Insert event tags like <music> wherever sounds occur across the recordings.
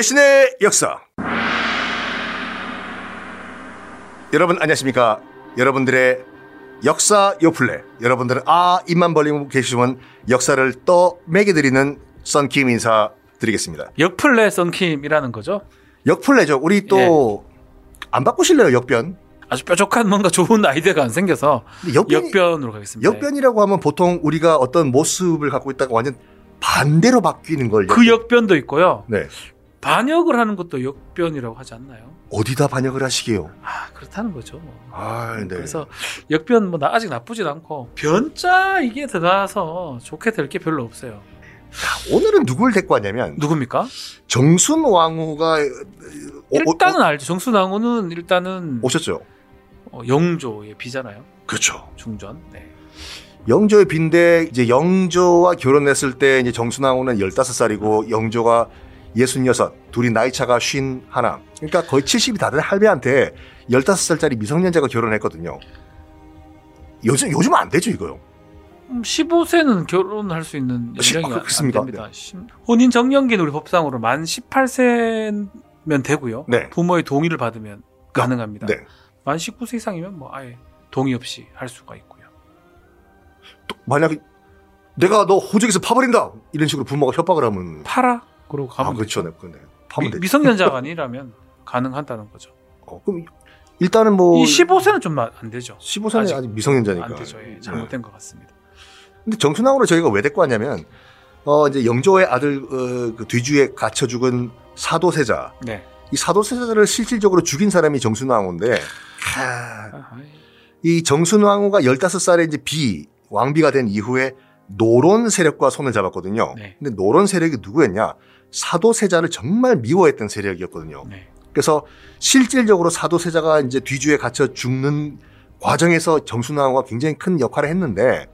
배신의 역사. 여러분 안녕하십니까? 여러분들의 역사 요플레. 여러분들은 아 입만 벌리고 계시면 역사를 떠 매겨드리는 썬킴 인사 드리겠습니다. 역플레 썬킴이라는 거죠. 역플레죠. 우리 또 안 바꾸실래요 역변? 아주 뾰족한 뭔가 좋은 아이디어가 안 생겨서 역변이, 역변으로 가겠습니다. 역변이라고 하면 보통 우리가 어떤 모습을 갖고 있다가 완전 반대로 바뀌는 걸그 역변도 있고요. 네. 반역을 하는 것도 역변이라고 하지 않나요? 어디다 반역을 하시게요? 아 그렇다는 거죠. 뭐. 아, 네. 그래서 역변 뭐 나- 아직 나쁘진 않고 변자 이게 들어가서 좋게 될 게 별로 없어요. 오늘은 누굴 데리고 왔냐면 누굽니까? 정순 왕후가 어, 어, 일단은 알죠. 정수낭호는 일단은 오셨죠. 어, 영조의 비잖아요. 그렇죠. 중전. 네. 영조의 빈데 이제 영조와 결혼했을 때 이제 정순왕후는 15살이고 영조가 66, 둘이 나이 차가 51. 그러니까 거의 70이 다 된 할배한테 15살짜리 미성년자가 결혼했거든요. 요즘 요즘 안 되죠, 이거요. 음, 15세는 결혼할 수 있는 시- 연령이 아, 안 그렇습니까? 됩니다. 심- 혼인 정년기는 우리 법상으로 만 18세면 되고요. 네. 부모의 동의를 받으면 가능합니다. 네. 만 19세 이상이면 뭐 아예 동의 없이 할 수가 있고요. 또 만약에 내가 너 호적에서 파버린다 이런 식으로 부모가 협박을 하면 파라? 그러고 아 가면 그렇죠, 되죠. 네. 근데 미, 되죠. 미성년자가 아니라면 <laughs> 가능하다는 거죠. 어, 그럼 일단은 뭐 이 15세는 좀 안 되죠. 15세는 아직, 아직 미성년자니까. 안 되죠. 예, 네. 잘못된 것 같습니다. 근데 정순왕으로 저희가 왜 데리고 왔냐면 어 이제 영조의 아들 어, 그 뒤주에 갇혀 죽은 사도세자 네. 이 사도세자를 실질적으로 죽인 사람이 정순왕후인데 이 정순왕후가 15살에 이제 비 왕비가 된 이후에 노론 세력과 손을 잡았거든요. 네. 근데 노론 세력이 누구였냐? 사도세자를 정말 미워했던 세력이었거든요. 네. 그래서 실질적으로 사도세자가 이제 뒤주에 갇혀 죽는 과정에서 정순왕후가 굉장히 큰 역할을 했는데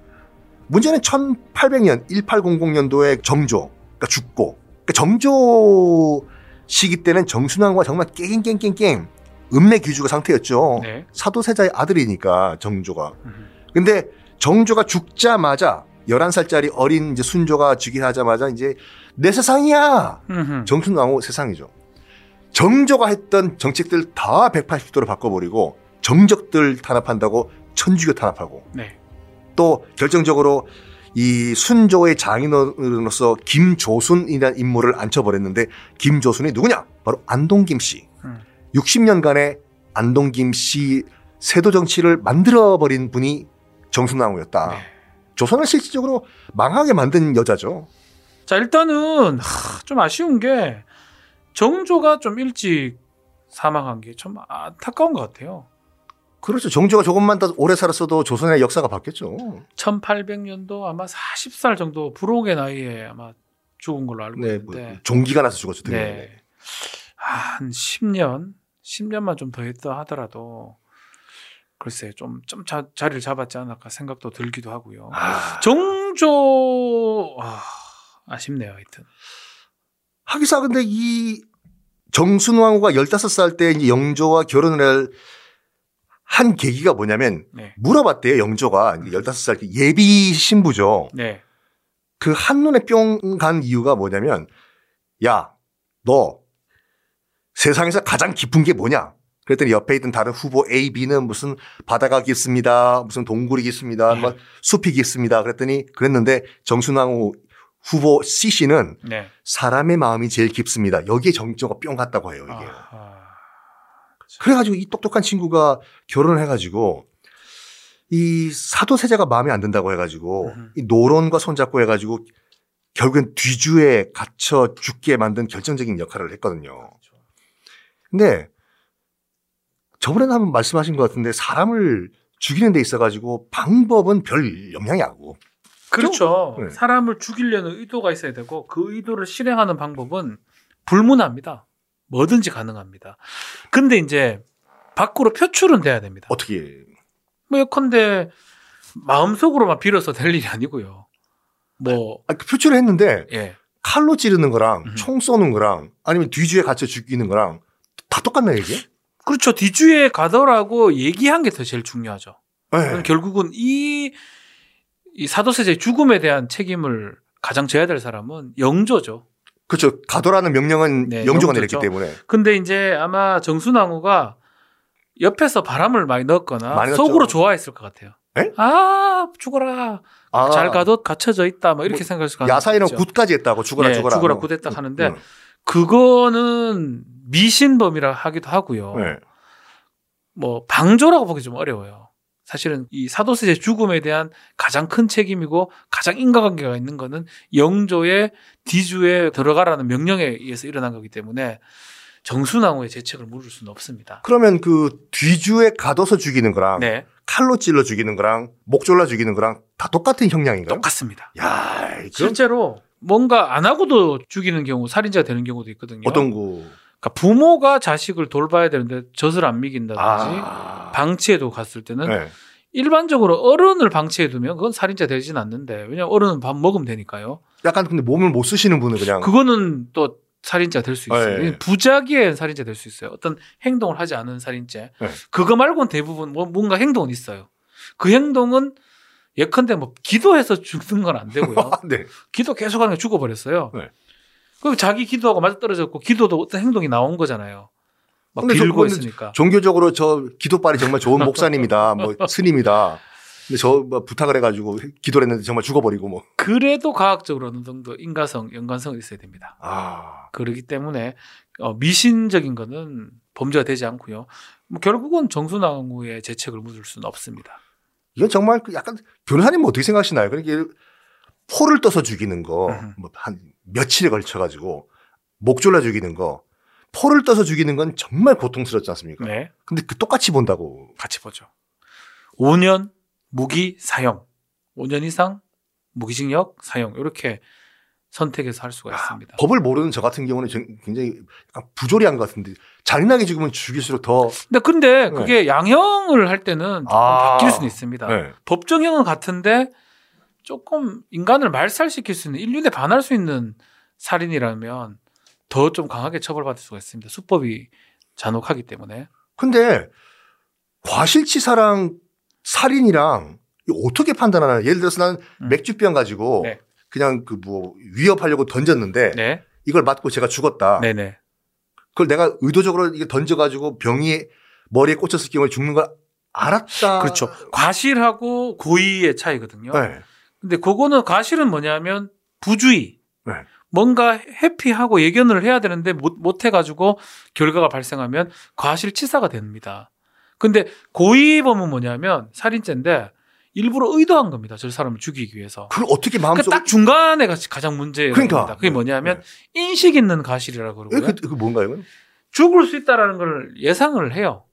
문제는 1800년 1800년도에 정조 그러니까 죽고 그러니까 정조 시기 때는 정순왕후가 정말 깽깽깽깽 음내 귀주가 상태였죠. 네. 사도세자의 아들이니까 정조가. 음. 근데 정조가 죽자마자 11살짜리 어린 이제 순조가 즉위하자마자 이제 내 세상이야. 정순왕후 세상이죠. 정조가 했던 정책들 다 180도로 바꿔버리고 정적들 탄압한다고 천주교 탄압하고 네. 또 결정적으로 이 순조의 장인어른으로서 김조순이라는 인물을 앉혀버렸는데 김조순이 누구냐? 바로 안동김 씨. 음. 60년간의 안동김 씨 세도 정치를 만들어버린 분이 정순왕후였다. 네. 조선을 실질적으로 망하게 만든 여자죠. 자, 일단은 하, 좀 아쉬운 게 정조가 좀 일찍 사망한 게참 안타까운 것 같아요. 그렇죠. 정조가 조금만 더 오래 살았어도 조선의 역사가 바뀌었죠. 1800년도 아마 40살 정도 불혹의 나이에 아마 죽은 걸로 알고 네, 뭐 있는데 종기가 나서 죽었죠. 등에. 네. 한 10년, 10년만 좀 더 했다 하더라도 글쎄 좀, 좀 자, 자리를 잡았지 않을까 생각도 들기도 하고요. 아, 정조 아, 아쉽네요, 하여튼. 하기사 근데 이 정순왕후가 15살 때 영조와 결혼을 할 한 계기가 뭐냐면 네. 물어봤대요. 영조가 이제 15살 때 예비 신부죠. 네. 그 한눈에 뿅 간 이유가 뭐냐면 야, 너 세상에서 가장 깊은 게 뭐냐? 그랬더니 옆에 있던 다른 후보 A, B는 무슨 바다가 깊습니다. 무슨 동굴이 깊습니다. 네. 뭐 숲이 깊습니다. 그랬더니 그랬는데 정순왕후 후보 C 씨는 네. 사람의 마음이 제일 깊습니다. 여기에 정조가 뿅 갔다고 해요, 이게. 아, 그래가지고 이 똑똑한 친구가 결혼을 해가지고 이 사도세자가 마음에 안 든다고 해가지고. 이 노론과 손잡고 해가지고 결국엔 뒤주에 갇혀 죽게 만든 결정적인 역할을 했거든요. 근데 저번에도 한번 말씀하신 것 같은데 사람을 죽이는 데 있어가지고 방법은 별 영향이 안 오고 그렇죠. 네. 사람을 죽이려는 의도가 있어야 되고 그 의도를 실행하는 방법은 불문합니다. 뭐든지 가능합니다. 근데 이제 밖으로 표출은 돼야 됩니다. 어떻게 뭐 예컨대 마음속으로만 빌어서 될 일이 아니고요. 뭐 아, 그 표출을 했는데 예. 칼로 찌르는 거랑 음. 총 쏘는 거랑 아니면 뒤주에 갇혀 죽이는 거랑 다 똑같나 이게? 그렇죠. 뒤주에 가더라고 얘기한 게 더 제일 중요하죠. 네. 결국은 이, 이 사도세자의 죽음에 대한 책임을 가장 져야 될 사람은 영조죠. 그렇죠. 가도라는 명령은 네, 영조가 영조죠. 내렸기 때문에. 근데 이제 아마 정순왕후가 옆에서 바람을 많이 넣었거나 많이. 속으로 좋아했을 것 같아요. 에? 아 죽어라 아, 잘 가도 갇혀져 있다 뭐 이렇게 뭐, 생각할 수가 야사이는 굿까지 했다고 죽어라 예, 죽어라. 죽어라 뭐. 굿했다 하는데 응. 그거는 미신범이라 하기도 하고요. 네. 뭐 방조라고 보기 좀 어려워요. 사실은 이 사도세자의 죽음에 대한 가장 큰 책임이고 가장 인과관계가 있는 거는 영조의 뒤주에 들어가라는 명령에 의해서 일어난 거기 때문에 정순왕후의 죄책을 물을 수는 없습니다. 그러면 그 뒤주에 가둬서 죽이는 거랑 네, 칼로 찔러 죽이는 거랑 목 졸라 죽이는 거랑 다 똑같은 형량인가요? 똑같습니다. 야, 실제로 뭔가 안 하고도 죽이는 경우 살인자가 되는 경우도 있거든요. 어떤 거? 그러니까 부모가 자식을 돌봐야 되는데 젖을 안 먹인다든지 아, 방치해도 갔을 때는 네. 일반적으로 어른을 방치해 두면 그건 살인자 되진 않는데 왜냐면 어른은 밥 먹으면 되니까요. 약간 근데 몸을 못 쓰시는 분은 그냥 그거는 또 살인자 될수 있어요. 네. 부작위의 살인자 될수 있어요. 어떤 행동을 하지 않은 살인죄. 네. 그거 말고는 대부분 뭐 뭔가 행동은 있어요. 그 행동은 예컨대 뭐 기도해서 <laughs> 죽는 건 안 되고요. <laughs> 네. 기도 계속하는 게 죽어버렸어요. 네. 그럼 자기 기도하고 맞아 떨어졌고 기도도 어떤 행동이 나온 거잖아요. 막 빌고 있으니까. 종교적으로 저 기도발이 정말 좋은 <laughs> 목사님이다, 뭐 <laughs> 스님이다. 근데 저 뭐 부탁을 해가지고 기도를 했는데 정말 죽어버리고 뭐. 그래도 과학적으로 어느 정도 인과성, 연관성이 있어야 됩니다. 아, 그렇기 때문에 어, 미신적인 거는 범죄가 되지 않고요. 뭐 결국은 정순왕후의 죄책을 묻을 수는 없습니다. 이건 정말 그 약간 변호사님 은 어떻게 생각하시나요? 그러니까 포를 떠서 죽이는 거. 뭐 한 며칠에 걸쳐가지고 목 졸라 죽이는 거, 포를 떠서 죽이는 건 정말 고통스럽지 않습니까? 네, 근데 그 똑같이 본다고. 같이 보죠. 5년 무기 사형, 5년 이상 무기징역 사형 이렇게 선택해서 할 수가 있습니다. 법을 모르는 저 같은 경우는 전- 굉장히 약간 부조리한 것 같은데 잔인하게 죽으면 죽일수록 더 근데 근데 그게 양형을 할 때는 아. 바뀔 수는 있습니다. 네. 법정형은 같은데 조금 인간을 말살시킬 수 있는 인륜에 반할 수 있는 살인이라면 더 좀 강하게 처벌받을 수가 있습니다. 수법이 잔혹하기 때문에. 근데 과실치사랑 살인이랑 어떻게 판단하나? 예를 들어서 난 음. 맥주병 가지고 네. 그냥 그 뭐 위협하려고 던졌는데 네, 이걸 맞고 제가 죽었다. 네, 네. 그걸 내가 의도적으로 이게 던져가지고 병이 머리에 꽂혔을 경우에 죽는 걸 알았다. 그렇죠. 과실하고 고의의 차이거든요. 네. 근데 그거는 과실은 뭐냐면 부주의. 네. 뭔가 회피하고 예견을 해야 되는데 못, 못 해가지고 결과가 발생하면 과실치사가 됩니다. 근데 고의범은 뭐냐면 살인죄인데 일부러 의도한 겁니다. 저 사람을 죽이기 위해서. 그걸 어떻게 그러니까 마음속으로 딱 중간에 가- 가장 문제가 그러니까. 그게 뭐냐면 인식 있는 과실이라고 예, 그러고요. 그, 그 뭔가요? 죽을 수 있다라는 걸 예상을 해요.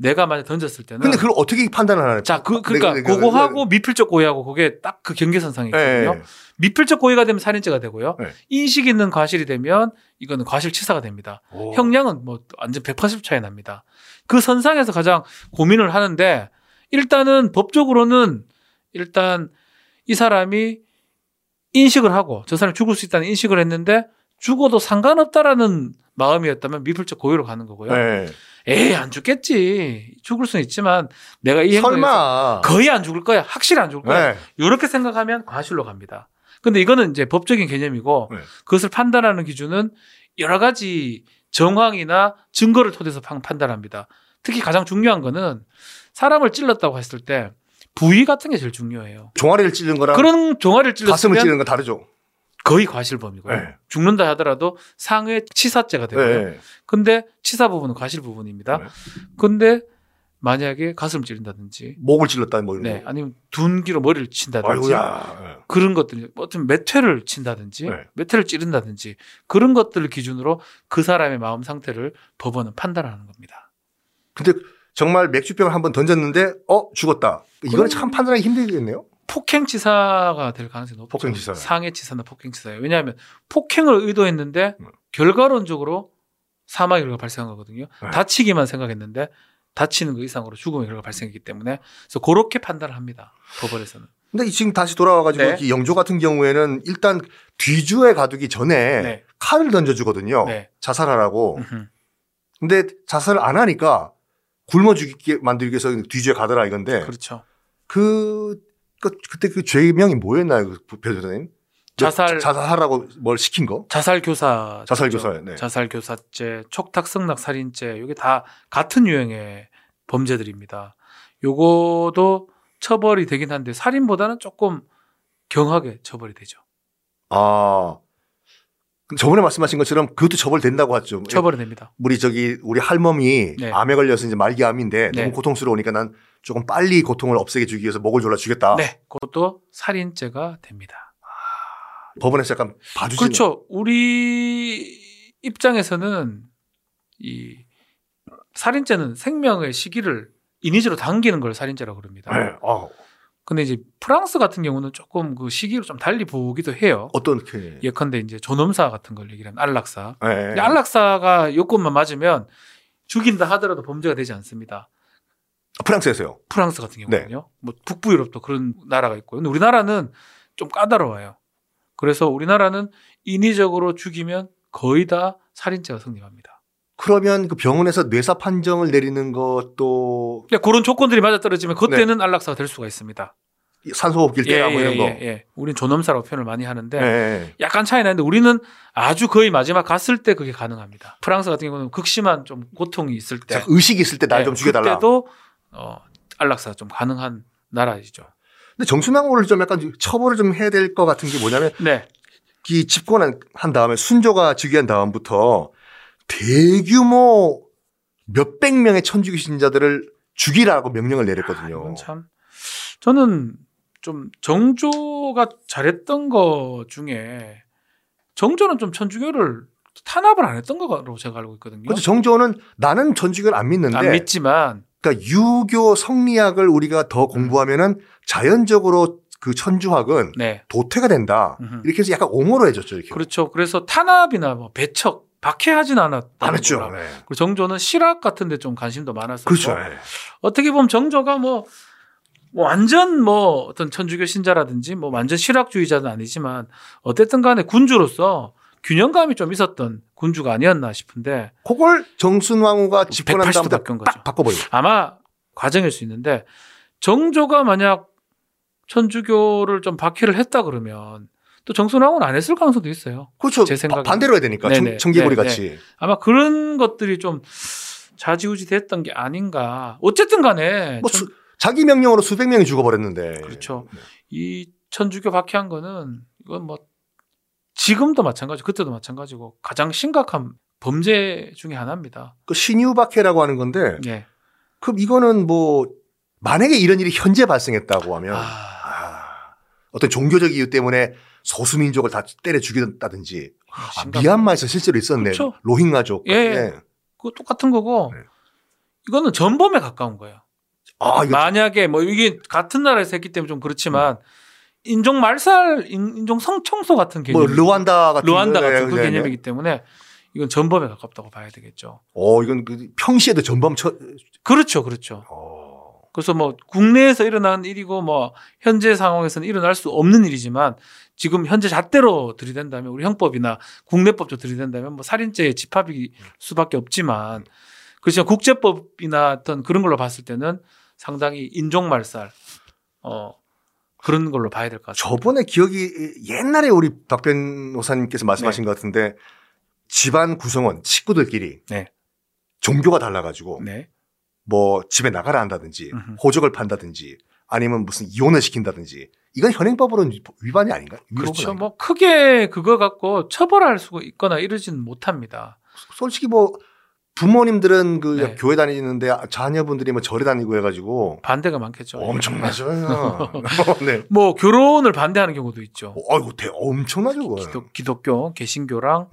내가 만약 던졌을 때는. 근데 그걸 어떻게 판단을 하나요? 자, 그, 그러니까 네, 네, 네, 그거하고 미필적 고의하고 그게 딱 그 경계선상이 네. 있거든요. 미필적 고의가 되면 살인죄가 되고요. 네. 인식 있는 과실이 되면 이거는 과실치사가 됩니다. 오. 형량은 뭐 완전 180 차이 납니다. 그 선상에서 가장 고민을 하는데 일단은 법적으로는 일단 이 사람이 인식을 하고 저 사람이 죽을 수 있다는 인식을 했는데 죽어도 상관없다라는 마음이었다면 미필적 고의로 가는 거고요. 네. 에이 안 죽겠지. 죽을 수는 있지만 내가 이 행동에서. 거의 안 죽을 거야. 확실히 안 죽을 거야. 네. 이렇게 생각하면 과실로 갑니다. 근데 이거는 이제 법적인 개념이고 네. 그것을 판단하는 기준은 여러 가지 정황이나 증거를 토대해서 판- 판단합니다. 특히 가장 중요한 거는 사람을 찔렀다고 했을 때 부위 같은 게 제일 중요해요. 종아리를 찌른 거랑 그런 종아리를 가슴을 찔렀으면 찌르는 건 다르죠. 거의 과실범이고요. 네. 죽는다 하더라도 상해 치사죄가 되고요. 네. 근데 치사 부분은 과실 부분입니다. 네. 근데 만약에 가슴을 찌른다든지 목을 찔렀다 뭐 이런 네, 거. 아니면 둔기로 머리를 친다든지 아이고야. 그런 것들이 어떤 매퇴를 친다든지 네. 매퇴를 찌른다든지 그런 것들을 기준으로 그 사람의 마음 상태를 법원은 판단하는 겁니다. 근데 정말 맥주병을 한번 던졌는데 어 죽었다. 이거는 참 판단하기 힘들겠네요. 폭행치사가 될 가능성이 높죠. 폭행치사요. 상해치사나 폭행치사예요. 왜냐하면 폭행을 의도했는데 음. 결과론적으로 사망의 결과가 발생한 거거든요. 네. 다치기만 생각했는데 다치는 그 이상으로 죽음의 결과가 발생했기 때문에 그래서 그렇게 판단을 합니다. 법원에서는. 근데 이 지금 다시 돌아와가지고 네. 이 영조 같은 경우에는 일단 뒤주에 가두기 전에 네. 칼을 던져주거든요. 네. 자살하라고. 음흠. 근데 자살을 안 하니까 굶어 죽이게 만들기 위해서 뒤주에 가더라 이건데 그렇죠. 그, 그 그때 그 죄명이 뭐였나요, 그 변호사님? 자살 자살하라고 뭘 시킨 거? 자살 교사 자살 교사. 네. 자살 교사죄, 촉탁 승낙 살인죄 이게 다 같은 유형의 범죄들입니다. 요거도 처벌이 되긴 한데 살인보다는 조금 경하게 처벌이 되죠. 아. 근데 저번에 말씀하신 것처럼 그것도 처벌된다고 하죠. 처벌이 됩니다. 우리 저기 우리 할멈이 네. 암에 걸려서 이제 말기암인데 네. 너무 고통스러우니까 난 조금 빨리 고통을 없애게 주기 위해서 목을 졸라 주겠다. 네, 그것도 살인죄가 됩니다. 법원에서 약간 봐주시는 그렇죠. 우리 입장에서는 이 살인죄는 생명의 시기를 인위적으로 당기는 걸 살인죄라고 그럽니다. 네. 어, 근데 이제 프랑스 같은 경우는 조금 그 시기로 좀 달리 보기도 해요. 어떻게? 예컨대 이제 존엄사 같은 걸 얘기하면 안락사. 네. 안락사가 요건만 맞으면 죽인다 하더라도 범죄가 되지 않습니다. 프랑스에서요. 프랑스 같은 네. 경우는요. 뭐 북부 유럽도 그런 나라가 있고요. 근데 우리나라는 좀 까다로워요. 그래서 우리나라는 인위적으로 죽이면 거의 다 살인죄가 성립합니다. 그러면 그 병원에서 뇌사 판정을 내리는 것도 근데 그런 조건들이 맞아 떨어지면 그때는 네. 안락사가 될 수가 있습니다. 산소 호흡기를 떼라 뭐 이런 거. 예, 예. 우린 존엄사라고 표현을 많이 하는데 네. 약간 차이 나는데 우리는 아주 거의 마지막 갔을 때 그게 가능합니다. 프랑스 같은 경우는 극심한 좀 고통이 있을 때 자, 의식이 있을 때 날좀 네, 죽여달라. 그때도 어, 안락사 좀 가능한 나라이죠. 근데 정순왕후를 좀 약간 처벌을 좀 해야 될 것 같은 게 뭐냐면 네. 이 집권한 한 다음에 순조가 즉위한 다음부터 대규모 몇백 명의 천주교 신자들을 죽이라고 명령을 아, 내렸거든요. 이건 참 저는 좀 정조가 잘했던 거 중에 정조는 좀 천주교를 탄압을 안 했던 거로 제가 알고 있거든요. 그렇죠. 정조는 나는 천주교를 안 믿는데 안 믿지만 그러니까 유교 성리학을 우리가 더 공부하면은 자연적으로 그 천주학은 네. 도태가 된다. 음흠. 이렇게 해서 약간 옹호로 해줬죠. 이렇게. 그렇죠. 그래서 탄압이나 뭐 배척, 박해하진 않았다. 안 했죠. 네. 그리고 정조는 실학 같은 데 좀 관심도 많았었고 그렇죠. 네. 어떻게 보면 정조가 뭐, 뭐 완전 뭐 어떤 천주교 신자라든지 뭐 완전 실학주의자는 아니지만 어쨌든 간에 군주로서 균형감이 좀 있었던 군주가 아니었나 싶은데 그걸 정순왕후가 집권한 180도 다음부터 바꾼 거죠. 딱 바꿔버린. 아마 과정일 수 있는데 정조가 만약 천주교를 좀 박해를 했다 그러면 또 정순왕후는 안 했을 가능성도 있어요. 그렇죠. 제 생각에는. 바- 반대로 해야 되니까. 네네. 청, 청개구리 네네. 같이. 아마 그런 것들이 좀 좌지우지 됐던 게 아닌가. 어쨌든 간에 뭐 천- 수- 자기 명령으로 수백 명이 죽어버렸는데. 그렇죠. 이 천주교 박해한 거는 이건 뭐 지금도 마찬가지, 그때도 마찬가지고 가장 심각한 범죄 중에 하나입니다. 그 신유박해라고 하는 건데, 예. 그럼 이거는 뭐 만약에 이런 일이 현재 발생했다고 하면 아, 아, 어떤 종교적 이유 때문에 소수민족을 다 때려 죽였다든지 아, 심각- 미얀마에서 실제로 있었네. 그렇죠. 로힝가족. 예, 예. 그거 똑같은 거고 네. 이거는 전범에 가까운 거예요. 아, 만약에 뭐 이게 같은 나라에서 했기 때문에 좀 그렇지만 인종 말살, 인- 인종 성청소 같은 개념, 뭐 르완다 같은 루안다 거, 같은 그 네, 네. 개념이기 때문에 이건 전범에 가깝다고 봐야 되겠죠. 어, 이건 그 평시에도 전범 쳐. 그렇죠, 그렇죠. 어. 그래서 뭐 국내에서 일어난 일이고 뭐 현재 상황에서는 일어날 수 없는 일이지만 지금 현재 잣대로 들이댄다면 우리 형법이나 국내법도 들이댄다면 뭐 살인죄의 집합일 수밖에 없지만 그렇지만 국제법이나 어떤 그런 걸로 봤을 때는 상당히 인종말살 어 그런 걸로 봐야 될 것 같아요. 저번에 기억이 옛날에 우리 박 변호사님께서 말씀하신 것 같은데 집안 구성원 식구들끼리 네. 종교가 달라가지고 네. 뭐 집에 나가라 한다든지. 호적을 판다든지 아니면 무슨 이혼을 시킨다든지 이건 현행법으로는 위반이 아닌가? 그렇죠. 아닌가? 뭐 크게 그거 갖고 처벌할 수가 있거나 이러지는 못합니다. 솔직히 뭐 부모님들은 그 네. 교회 다니는데 자녀분들이 뭐 절에 다니고 해가지고 반대가 많겠죠. 엄청나죠. <laughs> <laughs> 네. 뭐 결혼을 반대하는 경우도 있죠. 아이고 대 엄청나죠. 기독, 기독교, 개신교랑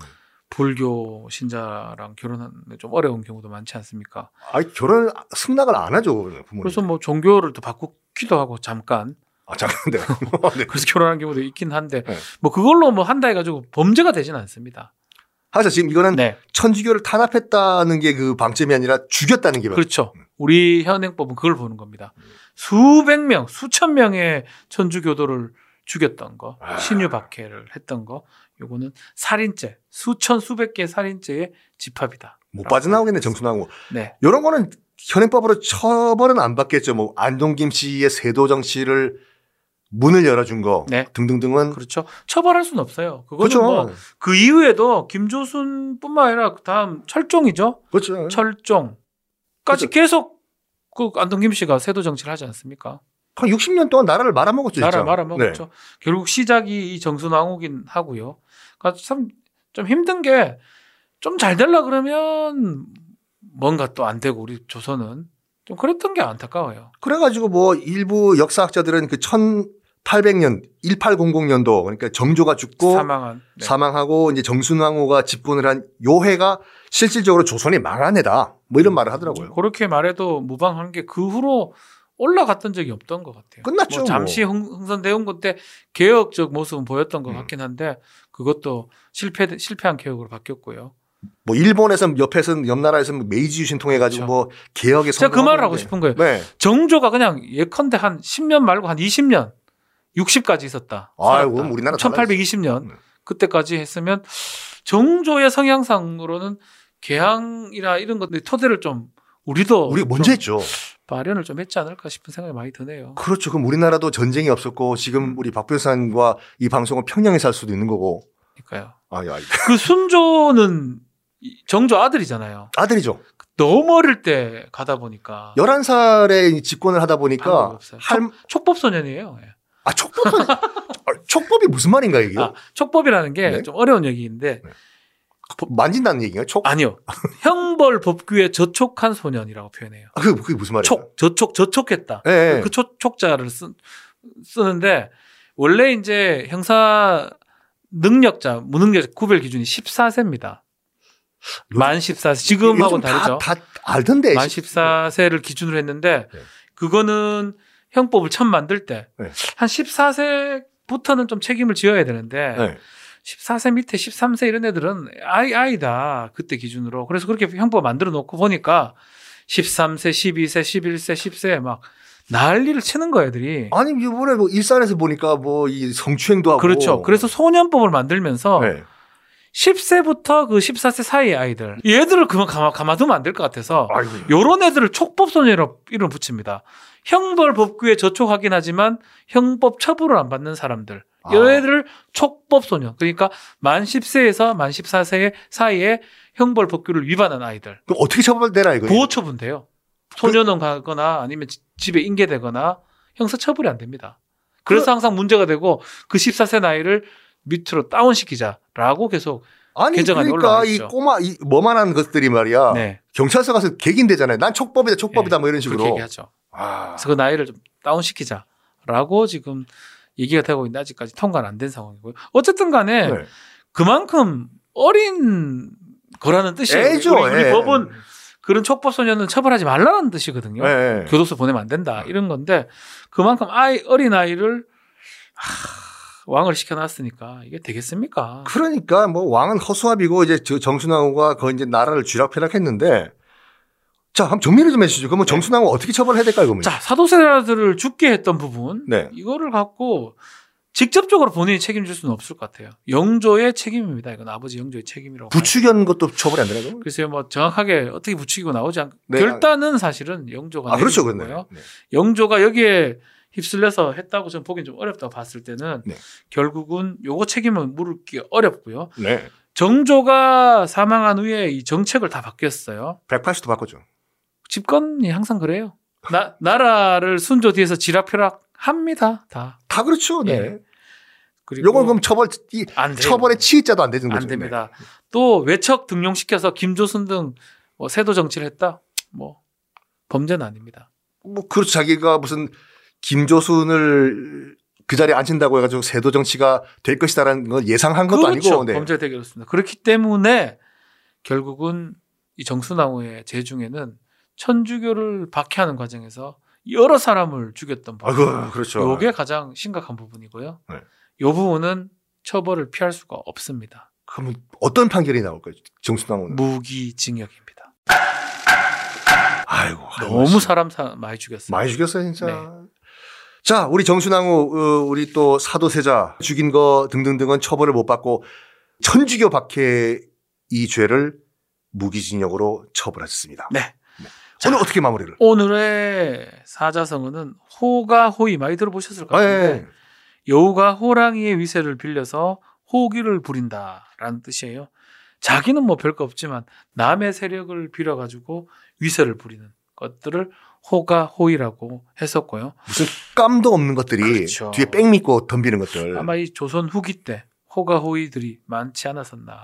불교 신자랑 결혼하는 게좀 어려운 경우도 많지 않습니까? 아이 결혼 승낙을 안 하죠. 부모님. 그래서 뭐 종교를 또 바꾸기도 하고 잠깐 아 잠깐 네. <laughs> 네. 그래서 결혼하는 경우도 있긴 한데 네. 뭐 그걸로 뭐 한다 해가지고 범죄가 되지는 않습니다. 하여튼 지금 이거는 네, 천주교를 탄압했다는 게 그 방점이 아니라 죽였다는 게 그렇죠. 우리 현행법은 그걸 보는 겁니다. 수백 명, 수천 명의 천주교도를 죽였던 거, 아. 신유 박해를 했던 거, 요거는 살인죄, 수천 수백 개의 살인죄의 집합이다. 못 빠져나오겠네 정순하고 네, 이런 거는 현행법으로 처벌은 안 받겠죠. 뭐 안동김 씨의 세도 정치를 문을 열어준 거 네. 등등등은 그렇죠. 처벌할 수는 없어요. 그거는 그렇죠. 뭐그 이후에도 김조순뿐만 아니라 그다음 철종이죠. 그렇죠. 철종까지 그렇죠. 계속 그 안동김 씨가 세도 정치를 하지 않습니까? 한 60년 동안 나라를 말아먹었죠. 나라. 말아먹었죠. 네. 결국 시작이 이 정순왕후긴 하고요. 그러니까 참 좀 힘든 게 좀잘 되려 그러면 뭔가 또 안 되고 우리 조선은 좀 그랬던 게 안타까워요. 그래가지고 뭐 일부 역사학자들은 그 1800년 1800년도 그러니까 정조가 죽고 사망한. 네. 사망하고 이제 정순왕후가 집권을 한 요해가 실질적으로 조선이 망한 해다. 뭐 이런 말을 하더라고요. 그렇게 말해도 무방한 게 그 후로 올라갔던 적이 없던 것 같아요. 끝났죠, 뭐 잠시 흥, 흥선대원 그때 개혁적 모습은 보였던 것 음. 같긴 한데 그것도 실패 실패한 개혁으로 바뀌었고요. 뭐 일본에서 옆에서는 옆 나라에서는 메이지 유신 통해 가지고 그렇죠. 뭐 개혁에 제가 그 말을 하고. 싶은 거예요. 네. 정조가 그냥 예컨대 한 10년 말고 한 20년, 60까지 있었다. 아이고. 우리나라 1820년 네. 그때까지 했으면 정조의 성향상으로는 개항이나 이런 것들 토대를 좀 우리도 우리가 먼저 좀 했죠. 마련을 좀 했지 않을까 싶은 생각이 많이 드네요. 그렇죠. 그럼 우리나라도 전쟁이 없었고 음. 지금 우리 박 변호사님과 이 방송은 평양에서 할 수도 있는 거고. 그러니까요. 아, 야, <laughs> 그 순조는 이 정조 아들이잖아요. 아들이죠. 너무 어릴 때 가다 보니까 11살에 집권을 하다 보니까. 할, 촉 법 소년이에요. 예. 아, 촉법은, <laughs> 아, 촉법이 무슨 말인가, 이게? 아, 촉법이라는 게 네. 좀 어려운 얘기인데 만진다는 얘기인가요? 촉? 아니요. <laughs> 형벌 법규에 저촉한 소년이라고 표현해요. 아, 그게, 그게 무슨 말이에요? 촉, 저촉, 저촉했다. 예, 예. 그 촉, 촉자를 쓰, 쓰는데 원래 이제 형사 능력자, 무능력자 구별 기준이 14세입니다. 만 14세. 지금하고는 다르죠. 다, 다 알던데. 만 14세를 기준으로 했는데 네. 그거는 형법을 처음 만들 때한 네. 14세부터는 좀 책임을 지어야 되는데 네. 14세 밑에 13세 이런 애들은 아이 아이다 그때 기준으로 그래서 그렇게 형법 만들어 놓고 보니까 13세, 12세, 11세, 10세 막 난리를 치는 거예요, 애들이. 아니, 이번에 뭐 일산에서 보니까 뭐 이 성추행도 하고. 그렇죠. 그래서 소년법을 만들면서 네. 10세부터 그 14세 사이의 아이들 얘들을 그만 가마, 가마두면 안 될 것 같아서 아이고. 요런 애들을 촉법소년이라고 이름 붙입니다. 형벌 법규에 저촉하긴 하지만 형법 처벌을 안 받는 사람들. 아. 이 애들을 촉법소년. 그러니까 만 10세에서 만 14세 사이에 형벌 법규를 위반한 아이들. 그럼 어떻게 처벌되나, 이거? 보호처분 돼요. 소년원 가거나 아니면 지- 집에 인계되거나 형사처벌이 안 됩니다. 그래서 항상 문제가 되고 그 14세 나이를 밑으로 다운시키자라고 계속 아니, 그러니까 이. 꼬마, 이 뭐만한 것들이 말이야. 네, 경찰서 가서 객인되잖아요. 난 촉법이다, 촉법이다, 네, 뭐 이런 그렇게 식으로. 얘기하죠. 아, 그래서 그 나이를 좀 다운시키자라고 지금 얘기가 되고 있는데 아직까지 통과는 안 된 상황이고요. 어쨌든 간에 네. 그만큼 어린 거라는 뜻이에요. 애죠, 우리, 우리 애. 법은 그런 촉법 소년은 처벌하지 말라는 뜻이거든요. 네. 교도소 보내면 안 된다 이런 건데 그만큼 아이 어린 아이를 하, 왕을 시켜놨으니까 이게 되겠습니까? 그러니까 뭐 왕은 허수아비고 이제 저 정순왕후가 거 이제 나라를 쥐락펴락했는데 자, 한번 정리를 좀 해주시죠. 그러면 네. 정순왕후 어떻게 처벌해야 될까요, 그러면? 자 사도세자들을 죽게 했던 부분 네. 이거를 갖고 직접적으로 본인이 책임질 수는 없을 것 같아요. 영조의 책임입니다. 이건 아버지 영조의 책임이라고. 부추기한 것도 처벌이 안 되나요? 글쎄요, 뭐 정확하게 어떻게 부추기고 나오지 않. 네. 결단은 사실은 영조가 아, 그렇죠, 내린 그렇네. 거고요. 네. 영조가 여기에 휩쓸려서 했다고 저는 보기엔 좀 어렵다고 봤을 때는 네. 결국은 요거 책임은 물기 어렵고요. 네. 정조가 사망한 후에 이 정책을 다 바뀌었어요. 180도 바꿨죠. 집권이 항상 그래요. 나, 나라를 순조 뒤에서 지락펴락 합니다. 다. 다 그렇죠. 네. 예. 그리고 요건 그럼 처벌, 이. 처벌의 치의자도 안 되는 거죠. 안 됩니다. 또 외척 등용시켜서 김조순 등 뭐 세도 정치를 했다. 뭐 범죄는 아닙니다. 네. 뭐, 그렇죠. 자기가 무슨 김조순을 그 자리에 앉힌다고 해가지고 세도 정치가 될 것이다라는 건 예상한 것도 그렇죠. 아니고. 네. 범죄 되겠습니다. 그렇기 때문에 결국은 이 정순왕후의 죄중에는 천주교를 박해하는 과정에서 여러 사람을 죽였던 부분. 아이고, 그렇죠. 요게 가장 심각한 부분이고요. 네. 요 부분은 처벌을 피할 수가 없습니다. 그럼 어떤 판결이 나올까요? 정순왕후는. 무기징역입니다. 아이고. 너무 사람 사, 많이 죽였어요. 많이 죽였어요, 진짜. 네. 자, 우리 정순왕후, 어, 우리 또 사도세자 죽인 거 등등등은 처벌을 못 받고 천주교 박해 이 죄를 무기징역으로 처벌했습니다. 네. 오늘 어떻게 마무리를? 오늘의 사자성어는 호가 호의 많이 들어보셨을 것 아, 같은데 예. 여우가 호랑이의 위세를 빌려서 호기를 부린다라는 뜻이에요. 자기는 뭐 별거 없지만 남의 세력을 빌어가지고 위세를 부리는 것들을 호가 호이라고 했었고요. 무슨 깜도 없는 것들이 그렇죠. 뒤에 뺑 믿고 덤비는 것들. 아마 이 조선 후기 때 호가 호이들이 많지 않았었나.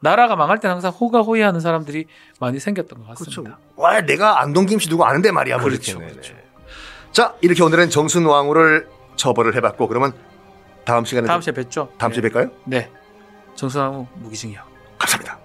나라가 망할 때는 항상 호가 호이하는 사람들이 많이 생겼던 것 그렇죠. 같습니다. 와, 내가 안동 김씨 누구 아는데 말이야. 뭐 그렇죠, 이렇게. 그렇죠. 자, 이렇게 오늘은 정순 왕후를 처벌을 해봤고 그러면 다음 시간에 다음 시간에 뵙죠. 다음 주에 뵐까요? 네. 정수나무 무기징역. 감사합니다. 네.